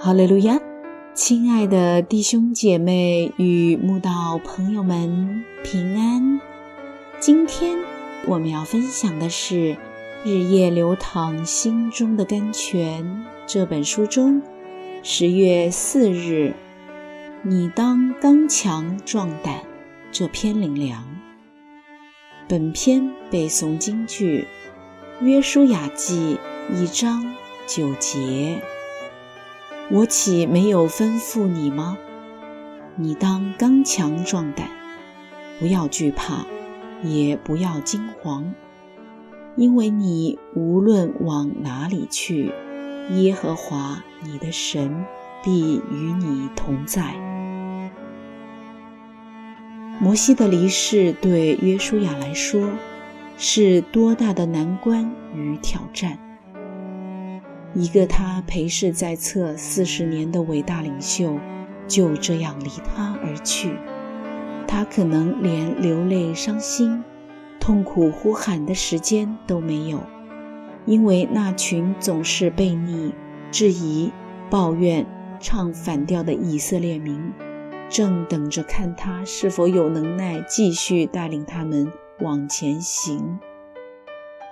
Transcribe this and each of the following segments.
哈利路亚，亲爱的弟兄姐妹与慕道朋友们平安。今天我们要分享的是《日夜流淌心中的甘泉》这本书中十月四日，你当刚强壮胆这篇灵粮。本篇背诵京剧《约书亚记》一章九节。我岂没有吩咐你吗？你当刚强壮胆，不要惧怕，也不要惊惶，因为你无论往哪里去，耶和华你的神必与你同在。摩西的离世对约书亚来说，是多大的难关与挑战！一个他陪侍在侧四十年的伟大领袖，就这样离他而去。他可能连流泪伤心、痛苦呼喊的时间都没有，因为那群总是背逆、质疑、抱怨、唱反调的以色列民，正等着看他是否有能耐继续带领他们往前行。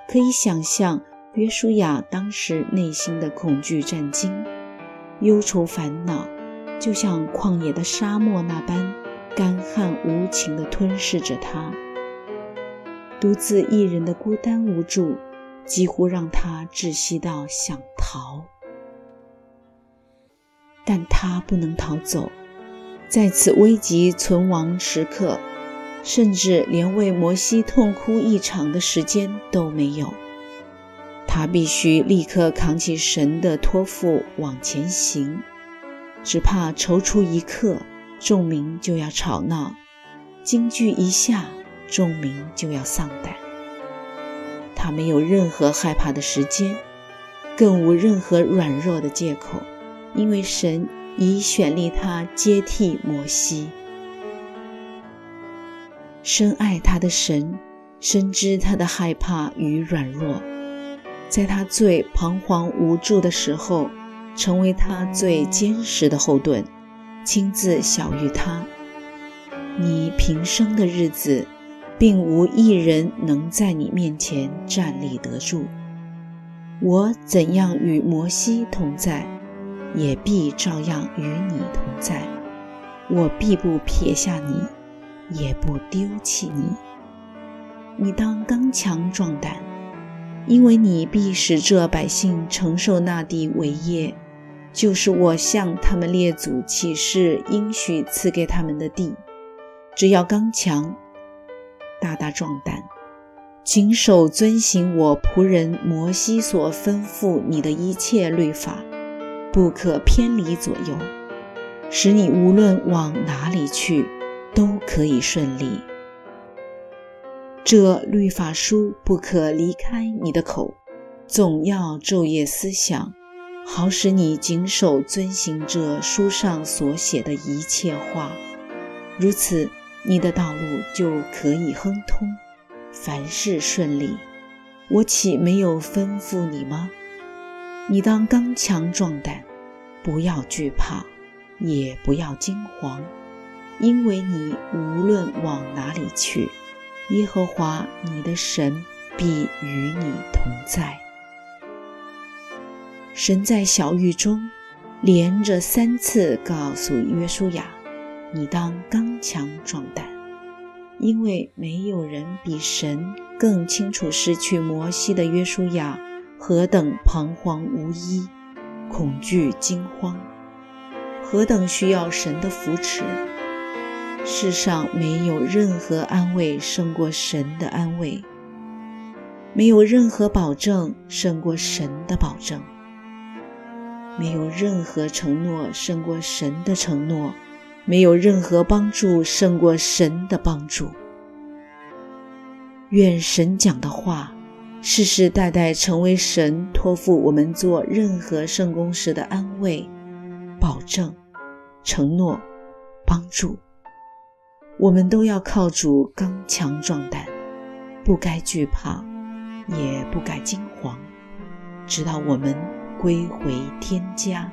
可以想象。约书亚当时内心的恐惧战惊、忧愁烦恼，就像旷野的沙漠那般干旱无情地吞噬着他。独自一人的孤单无助，几乎让他窒息到想逃。但他不能逃走，在此危急存亡时刻，甚至连为摩西痛哭一场的时间都没有。他必须立刻扛起神的托付往前行，只怕踌躇一刻，众民就要吵闹；惊惧一下，众民就要丧胆。他没有任何害怕的时间，更无任何软弱的借口，因为神已选立他接替摩西。深爱他的神，深知他的害怕与软弱。在他最彷徨无助的时候，成为他最坚实的后盾，亲自小于他。你平生的日子，并无一人能在你面前站立得住。我怎样与摩西同在，也必照样与你同在。我必不撇下你，也不丢弃你。你当刚强壮胆。因为你必使这百姓承受那地为业，就是我向他们列祖起誓应许赐给他们的地。只要刚强，大大壮胆，谨守遵行我仆人摩西所吩咐你的一切律法，不可偏离左右，使你无论往哪里去，都可以顺利。这律法书不可离开你的口，总要昼夜思想，好使你谨守遵行这书上所写的一切话。如此，你的道路就可以亨通，凡事顺利。我岂没有吩咐你吗？你当刚强壮胆，不要惧怕，也不要惊惶，因为你无论往哪里去。耶和华你的神必与你同在。神在小狱中连着三次告诉约书亚：“你当刚强壮胆，因为没有人比神更清楚失去摩西的约书亚何等彷徨无依、恐惧惊慌，何等需要神的扶持。”世上没有任何安慰胜过神的安慰，没有任何保证胜过神的保证，没有任何承诺胜过神的承诺，没有任何帮助胜过神的帮助。愿神讲的话，世世代代成为神托付我们做任何圣公时的安慰、保证、承诺、帮助。我们都要靠主刚强壮胆，不该惧怕，也不该惊惶，直到我们归回天家。